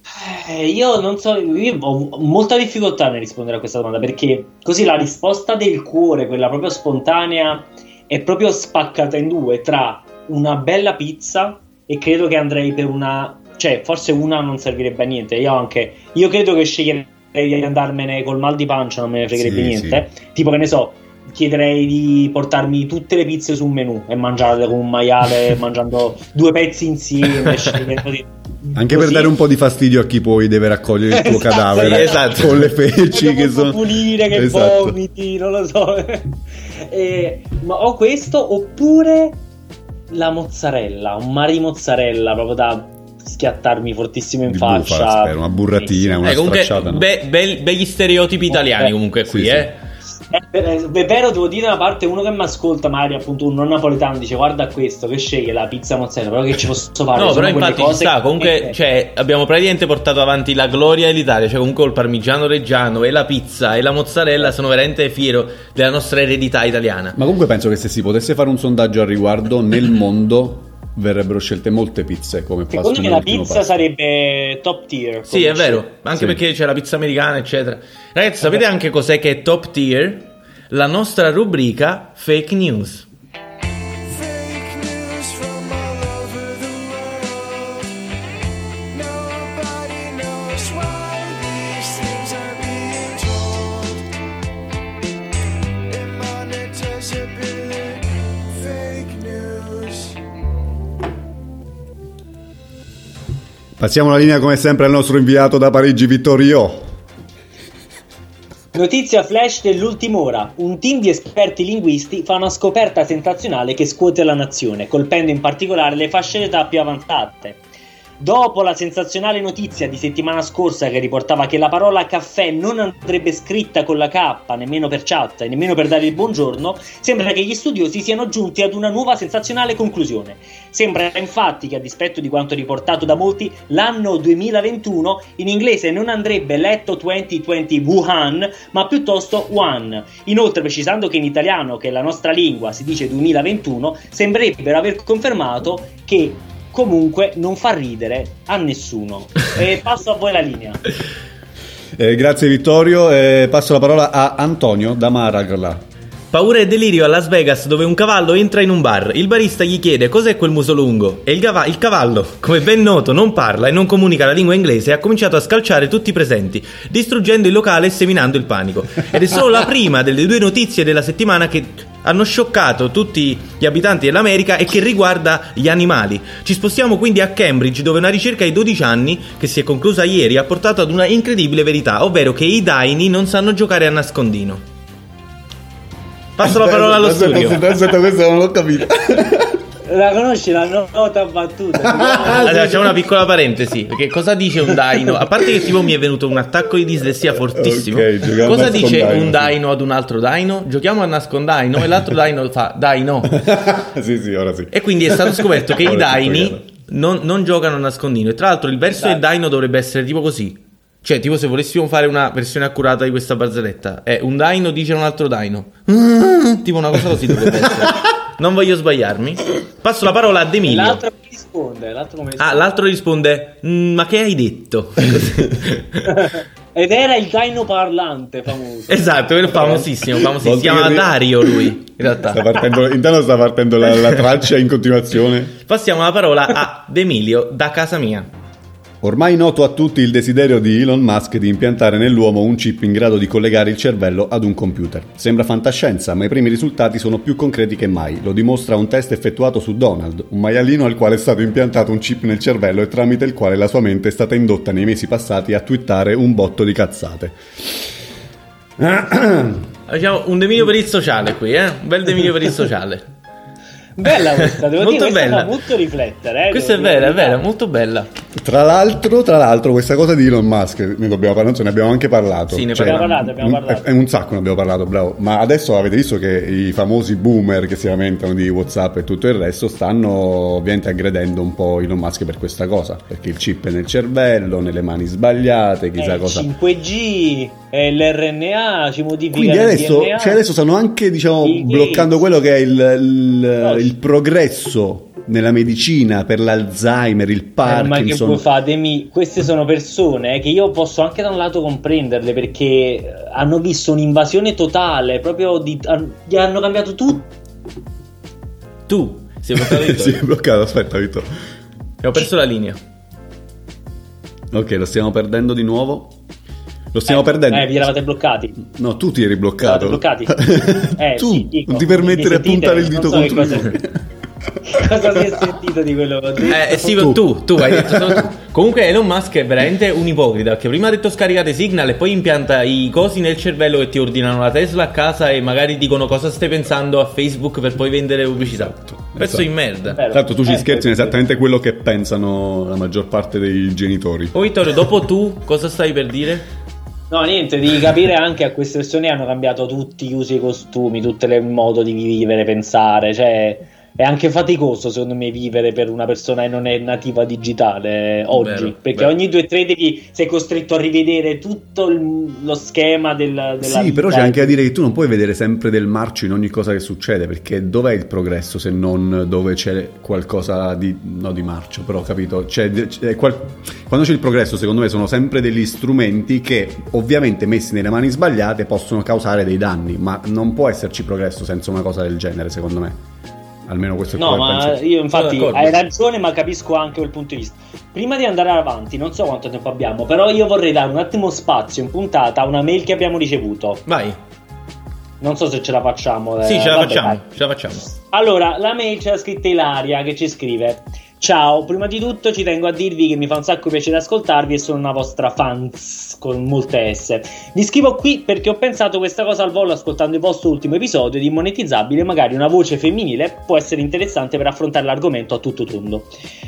Eh, io non so, io ho molta difficoltà nel rispondere a questa domanda perché così la risposta del cuore, quella proprio spontanea, è proprio spaccata in due tra una bella pizza e credo che andrei per una, cioè forse una non servirebbe a niente. Io anche, io credo che sceglierei di andarmene col mal di pancia, non me ne fregherebbe Sì, niente. Tipo che ne so. Chiederei di portarmi tutte le pizze su un menù e mangiarle con un maiale, mangiando due pezzi insieme. di- Anche per così. dare un po' di fastidio a chi poi deve raccogliere il tuo Esatto, cadavere esatto. con le feci che sono pulire che Esatto. vomiti, non lo so. Eh, ma ho questo oppure la mozzarella, un mare di mozzarella proprio da schiattarmi fortissimo in Di faccia. bufala, spero, una burratina, una Eh, comunque, stracciata. no? be- bel- begli stereotipi italiani comunque qui, sì, sì. eh. Eh, È è vero, devo dire una parte, uno che mi ascolta, magari appunto un non napoletano, dice guarda questo, che sceglie la pizza mozzarella, però che ci posso fare? No, Sono però infatti ci cose sta, che- comunque cioè, abbiamo praticamente portato avanti la gloria dell'Italia, cioè comunque il parmigiano reggiano e la pizza e la mozzarella sono veramente fiero della nostra eredità italiana. Ma comunque penso che se si potesse fare un sondaggio al riguardo, nel mondo verrebbero scelte molte pizze come pasto Secondo me la pizza pasto. sarebbe top tier. Sì, è vero, anche Sì. perché c'è la pizza americana, eccetera. Ragazzi, sapete anche cos'è che è top tier? La nostra rubrica fake news. Passiamo la linea come sempre al nostro inviato da Parigi, Vittorio. Notizia flash dell'ultima ora. Un team di esperti linguisti fa una scoperta sensazionale che scuote la nazione, colpendo in particolare le fasce d'età più avanzate. Dopo la sensazionale notizia di settimana scorsa che riportava che la parola caffè non andrebbe scritta con la K, nemmeno per chat e nemmeno per dare il buongiorno, sembra che gli studiosi siano giunti ad una nuova sensazionale conclusione. Sembra infatti che a dispetto di quanto riportato da molti, l'anno 2021 in inglese non andrebbe letto 2020 Wuhan, ma piuttosto One. Inoltre, precisando che in italiano, che è la nostra lingua, si dice 2021, sembrerebbero aver confermato che comunque non fa ridere a nessuno. E passo a voi la linea. Eh, grazie Vittorio, Eh, passo la parola a Antonio da Maragla. Paura e delirio a Las Vegas dove un cavallo entra in un bar. Il barista gli chiede cos'è quel muso lungo e il, gava- il cavallo, come ben noto, non parla e non comunica la lingua inglese ha cominciato a scalciare tutti i presenti, distruggendo il locale e seminando il panico. Ed è solo la prima delle due notizie della settimana che hanno scioccato tutti gli abitanti dell'America e che riguarda gli animali. Ci spostiamo quindi a Cambridge dove una ricerca ai 12 anni, che si è conclusa ieri, ha portato ad una incredibile verità, ovvero che i daini non sanno giocare a nascondino. Passo la parola allo Aspetta, studio. Aspetta, aspetta, questa non l'ho capita. La conosci la nota battuta? Allora, c'è una piccola parentesi. Perché cosa dice un dino? A parte che tipo mi è venuto un attacco di dislessia fortissimo. Ok, giochiamo cosa dice un dino ad un altro dino? Giochiamo a nascondino e l'altro dino fa dino. sì, sì, ora sì. E quindi è stato scoperto che i Ora tutto daini non, non giocano a nascondino. E tra l'altro il verso del dino dovrebbe essere tipo così. Cioè, tipo se volessimo fare una versione accurata di questa barzelletta, è un dino dice a un altro dino. Tipo una cosa così dovrebbe essere. Non voglio sbagliarmi. Passo la parola ad Emilio. L'altro risponde? L'altro come Ah, risponde? l'altro risponde: "Mm, Ma che hai detto? Ed era il dino parlante famoso. esatto, quello famosissimo. famosissimo. Si chiama Dario lui. In realtà. Sta partendo, intanto sta partendo la, la traccia in continuazione. Passiamo la parola ad Emilio da casa mia. Ormai noto a tutti il desiderio di Elon Musk di impiantare nell'uomo un chip in grado di collegare il cervello ad un computer. Sembra fantascienza, ma i primi risultati sono più concreti che mai. Lo dimostra un test effettuato su Donald, un maialino al quale è stato impiantato un chip nel cervello e tramite il quale la sua mente è stata indotta nei mesi passati a twittare un botto di cazzate. Facciamo un Emilio per il sociale qui, eh? Un bel Emilio per il sociale. Bella questa, devo Molto dire, bella. fa molto riflettere. Eh, Questa è vera, è vera, molto bella. Tra l'altro, tra l'altro, questa cosa di Elon Musk, ne dobbiamo parlare, non ne abbiamo anche parlato. Sì, ne Cioè, Abbiamo parlato, abbiamo un- parlato. È un sacco ne abbiamo parlato, bravo. Ma adesso avete visto che i famosi boomer che si lamentano di WhatsApp e tutto il resto stanno ovviamente aggredendo un po' Elon Musk per questa cosa. Perché il chip è nel cervello, nelle mani sbagliate, Eh, chissà il cosa. 5G, eh, l'RNA ci modifica Quindi il adesso, DNA. cioè adesso stanno anche diciamo, Sì, bloccando sì. quello che è il, il- No, il progresso nella medicina per l'Alzheimer, il Eh, ma che Parkinson. voi fate? Mi- Queste sono persone che io posso anche da un lato comprenderle perché hanno visto un'invasione totale, proprio di, gli hanno cambiato tutto. Tu, sei bloccato Vittorio. si è bloccato, aspetta Vittorio. Abbiamo perso la linea. Ok, lo stiamo perdendo di nuovo. Lo stiamo perdendo. Eh, vi eravate bloccati. No, tu ti eri bloccato. Bloccati? Eh, tu sì, dico. non ti permettere di puntare il dito so contro di cosa- me. Cosa si è sentito di quello che ho detto? Eh, sì, Tu. tu. tu, hai detto solo tu. Comunque Elon Musk è veramente un ipocrita, perché prima ha detto scaricate Signal e poi impianta i cosi nel cervello che ti ordinano la Tesla a casa e magari dicono cosa stai pensando a Facebook per poi vendere pubblicità. Pezzo esatto. di merda. L'altro tu ci Eh, scherzi questo- esattamente quello che pensano la maggior parte dei genitori. Oh Vittorio, dopo tu, cosa stai per dire? No, niente, devi capire anche a queste persone hanno cambiato tutti gli usi e i costumi, tutto il modo di vivere, pensare, cioè è anche faticoso secondo me vivere per una persona che non è nativa digitale eh, oggi, Vero, perché vero. ogni due o tre devi, sei costretto a rivedere tutto il- lo schema del, della Sì, vita. però c'è anche da dire che tu non puoi vedere sempre del marcio in ogni cosa che succede, perché dov'è il progresso se non dove c'è qualcosa di, no di marcio, però capito? C'è- c'è qual- quando c'è il progresso, secondo me, sono sempre degli strumenti che ovviamente messi nelle mani sbagliate possono causare dei danni, ma non può esserci progresso senza una cosa del genere, secondo me. Almeno questo è No, quello che ma penso. io infatti hai ragione, ma capisco anche quel punto di vista. Prima di andare avanti, non so quanto tempo abbiamo, però io vorrei dare un attimo spazio in puntata a una mail che abbiamo ricevuto. Vai. Non so se ce la facciamo. eh, Sì, ce la vabbè, facciamo, ce la facciamo. Allora, la mail ce l'ha scritta Ilaria che ci scrive: Ciao, prima di tutto ci tengo a dirvi che mi fa un sacco piacere ascoltarvi e sono una vostra fans con molte S. Vi scrivo qui perché ho pensato questa cosa al volo ascoltando il vostro ultimo episodio di Monetizzabile, magari una voce femminile può essere interessante per affrontare l'argomento a tutto tondo.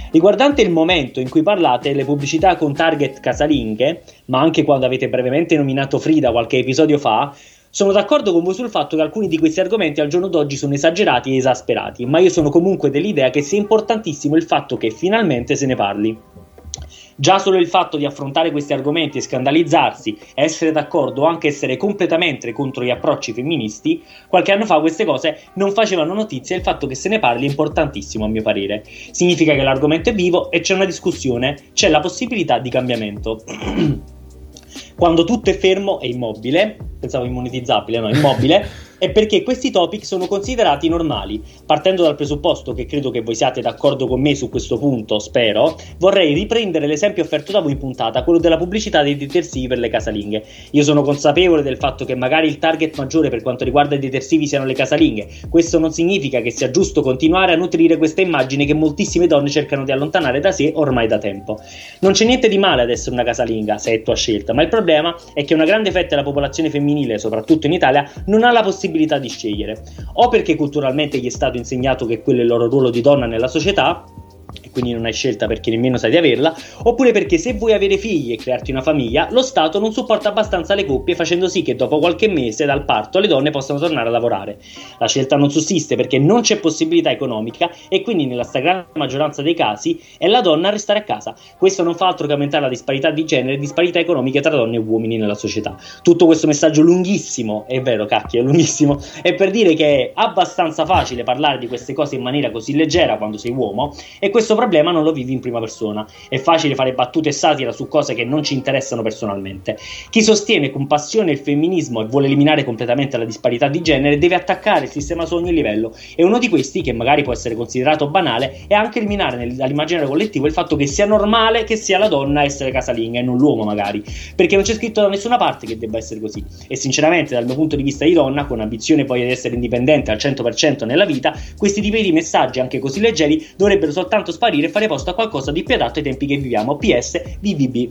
Riguardante il momento in cui parlate delle pubblicità con target casalinghe, ma anche quando avete brevemente nominato Frida qualche episodio fa, sono d'accordo con voi sul fatto che alcuni di questi argomenti al giorno d'oggi sono esagerati e esasperati, ma io sono comunque dell'idea che sia importantissimo il fatto che finalmente se ne parli. Già solo il fatto di affrontare questi argomenti e scandalizzarsi, essere d'accordo o anche essere completamente contro gli approcci femministi, qualche anno fa queste cose non facevano notizia e il fatto che se ne parli è importantissimo a mio parere. Significa che l'argomento è vivo e c'è una discussione, c'è la possibilità di cambiamento. Quando tutto è fermo e immobile, pensavo immonetizzabile, no, immobile, è perché questi topic sono considerati normali. Partendo dal presupposto che credo che voi siate d'accordo con me su questo punto, spero, vorrei riprendere l'esempio offerto da voi in puntata, quello della pubblicità dei detersivi per le casalinghe. Io sono consapevole del fatto che magari il target maggiore per quanto riguarda i detersivi siano le casalinghe. Questo non significa che sia giusto continuare a nutrire questa immagine che moltissime donne cercano di allontanare da sé ormai da tempo. Non c'è niente di male ad essere una casalinga, se è tua scelta, ma il problema è che una grande fetta della popolazione femminile, soprattutto in Italia, non ha la possibilità possibilità di scegliere, o perché culturalmente gli è stato insegnato che quello è il loro ruolo di donna nella società, quindi non hai scelta perché nemmeno sai di averla, oppure perché se vuoi avere figli e crearti una famiglia, lo Stato non supporta abbastanza le coppie facendo sì che dopo qualche mese dal parto le donne possano tornare a lavorare. La scelta non sussiste perché non c'è possibilità economica e quindi nella stragrande maggioranza dei casi è la donna a restare a casa. Questo non fa altro che aumentare la disparità di genere e disparità economiche tra donne e uomini nella società. Tutto questo messaggio lunghissimo, è vero cacchio, è lunghissimo, è per dire che è abbastanza facile parlare di queste cose in maniera così leggera quando sei uomo e questo problema non lo vivi in prima persona. È facile fare battute e satira su cose che non ci interessano personalmente. Chi sostiene con passione il femminismo e vuole eliminare completamente la disparità di genere deve attaccare il sistema su ogni livello. E uno di questi, che magari può essere considerato banale, è anche eliminare nel- dall'immaginario collettivo il fatto che sia normale che sia la donna essere casalinga e non l'uomo, magari. Perché non c'è scritto da nessuna parte che debba essere così. E sinceramente, dal mio punto di vista di donna, con ambizione poi di essere indipendente al 100% nella vita, questi tipi di messaggi, anche così leggeri, dovrebbero soltanto sparire e fare posto a qualcosa di più adatto ai tempi che viviamo. PS, BBB.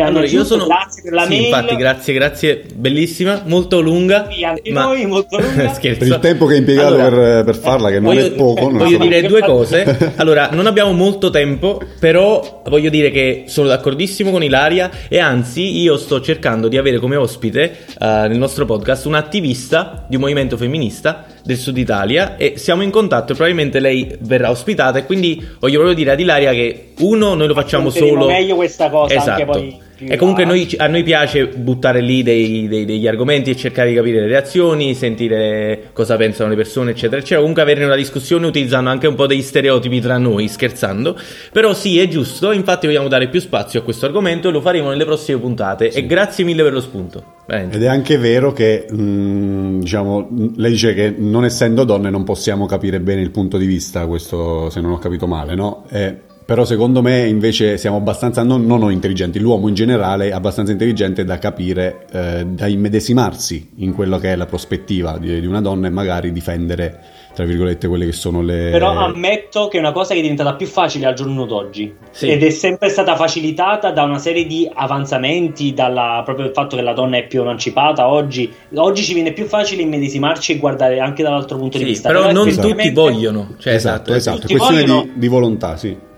Allora, io sono. Grazie per la sì, mail. infatti, grazie, grazie. Bellissima, molto lunga. Sì, anche ma- noi, molto lunga. Scherzo. Per il tempo che hai impiegato Allora, per, per farla, che non voglio- è poco. non Voglio so. dire due cose. Allora, non abbiamo molto tempo, però voglio dire che sono d'accordissimo con Ilaria e anzi io sto cercando di avere come ospite eh, nel nostro podcast un attivista di un movimento femminista del sud Italia e siamo in contatto e probabilmente lei verrà ospitata e quindi voglio proprio dire ad Ilaria che uno noi lo facciamo Affronteremo solo meglio questa cosa anche esatto. poi più e comunque noi, a noi piace buttare lì dei- dei- degli argomenti e cercare di capire le reazioni, sentire cosa pensano le persone, eccetera, eccetera. Comunque avere una discussione utilizzando anche un po' degli stereotipi tra noi, scherzando. Però sì, è giusto, infatti vogliamo dare più spazio a questo argomento e lo faremo nelle prossime puntate. E grazie mille per lo spunto. Veramente. Ed è anche vero che, mh, diciamo, mh, lei dice che non essendo donne non possiamo capire bene il punto di vista, questo se non ho capito male, no? Eh, però secondo me invece siamo abbastanza, non, non noi intelligenti, l'uomo in generale è abbastanza intelligente da capire, eh, da immedesimarsi in quello che è la prospettiva di, di una donna e magari difendere, tra virgolette, quelle che sono le... Però ammetto che è una cosa che è diventata più facile al giorno d'oggi Sì. ed è sempre stata facilitata da una serie di avanzamenti, dalla, proprio il fatto che la donna è più emancipata oggi. Oggi ci viene più facile immedesimarci e guardare anche dall'altro punto di Sì, vista. però non effettivamente- tutti vogliono. Cioè, esatto, esatto, è tutti questione vogliono- di, di volontà, sì.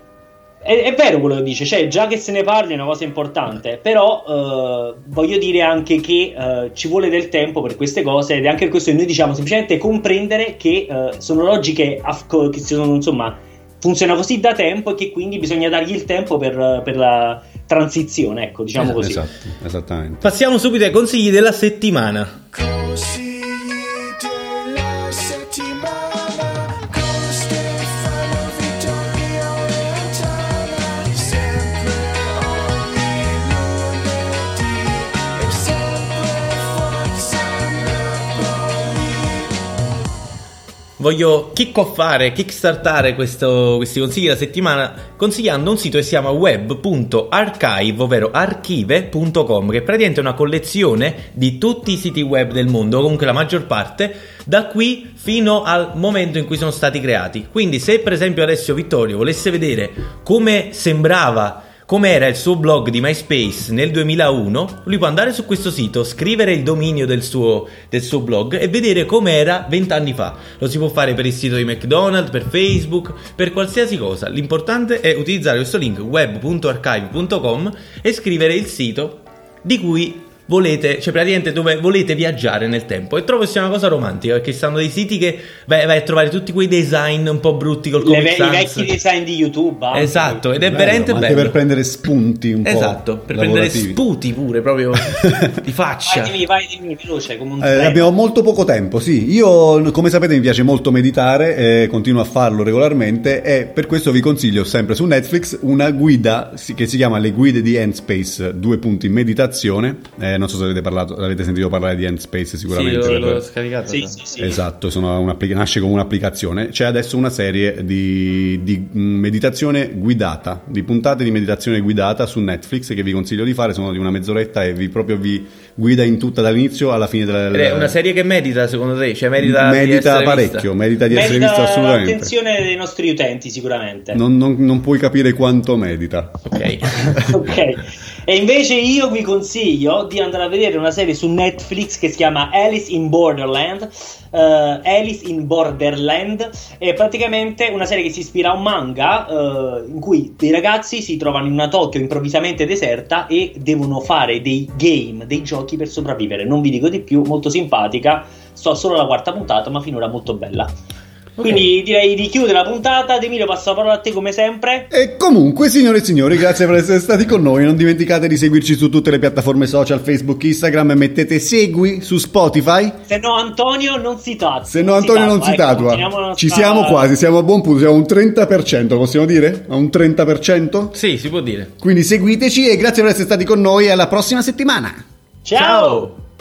È, è vero quello che dice, cioè già che se ne parli è una cosa importante, però eh, voglio dire anche che eh, ci vuole del tempo per queste cose ed è anche per questo che noi diciamo semplicemente comprendere che eh, sono logiche af- co- che sono insomma funziona così da tempo e che quindi bisogna dargli il tempo per, per la transizione, ecco, diciamo così. Esatto, esattamente. Passiamo subito ai consigli della settimana. Voglio kickoffare, kickstartare questo- questi consigli della settimana consigliando un sito che si chiama web.archive, ovvero archive.com, che è praticamente una collezione di tutti i siti web del mondo, comunque la maggior parte, da qui fino al momento in cui sono stati creati. Quindi se per esempio Alessio Vittorio volesse vedere come sembrava come era il suo blog di MySpace nel 2001, lui può andare su questo sito, scrivere il dominio del suo, del suo blog e vedere come era vent'anni fa. Lo si può fare per il sito di McDonald's, per Facebook, per qualsiasi cosa. L'importante è utilizzare questo link web.archive.com e scrivere il sito di cui volete, cioè praticamente dove volete viaggiare nel tempo. E trovo che sia una cosa romantica perché stanno dei siti che vai, vai a trovare tutti quei design un po' brutti col Le Comic ve- I vecchi design di YouTube. anche. Esatto, ed è Bello, veramente ma bello. Anche per prendere spunti un po'. Esatto, per prendere lavorativi. sputi pure, proprio di faccia. Vai, dimmi, vai, dimmi, veloce, come un Eh, abbiamo molto poco tempo, sì. Io, come sapete, mi piace molto meditare, eh, continuo a farlo regolarmente e per questo vi consiglio sempre su Netflix una guida che si chiama Le guide di Endspace, due punti meditazione. Eh, non so se avete, parlato, avete sentito parlare di Endspace Sì, sicuramente. l'ho, per- l'ho scaricato. Sì, sì, sì. Esatto, nasce come un'applicazione. C'è adesso una serie di, di, mh, meditazione guidata, di puntate di meditazione guidata su Netflix che vi consiglio di fare, sono di una mezz'oretta e vi proprio vi guida in tutta dall'inizio alla fine della... Ed è una serie che merita, secondo te? Cioè, merita, merita essere parecchio, vista? merita di essere Merita visto assolutamente. l'attenzione dei nostri utenti, sicuramente. Non, non- non puoi capire quanto merita. Ok. ok. E invece io vi consiglio di andare a vedere una serie su Netflix che si chiama Alice in Borderland. eh, Alice in Borderland è praticamente una serie che si ispira a un manga eh, in cui dei ragazzi si trovano in una Tokyo improvvisamente deserta e devono fare dei game, dei giochi per sopravvivere. Non vi dico di più, molto simpatica. Sto solo alla quarta puntata, ma finora molto bella. Quindi direi di chiudere la puntata. Emilio, passo la parola a te come sempre. E comunque, signore e signori, grazie per essere stati con noi. Non dimenticate di seguirci su tutte le piattaforme social, Facebook, Instagram e mettete segui su Spotify. Se no, Antonio non si tatua. Se no, Antonio non si ecco, tatua. continuiamo la Ci nostra- siamo quasi, siamo a buon punto. Siamo a un 30%, possiamo dire? A un 30%? Sì, si può dire. Quindi seguiteci e grazie per essere stati con noi. Alla prossima settimana. Ciao.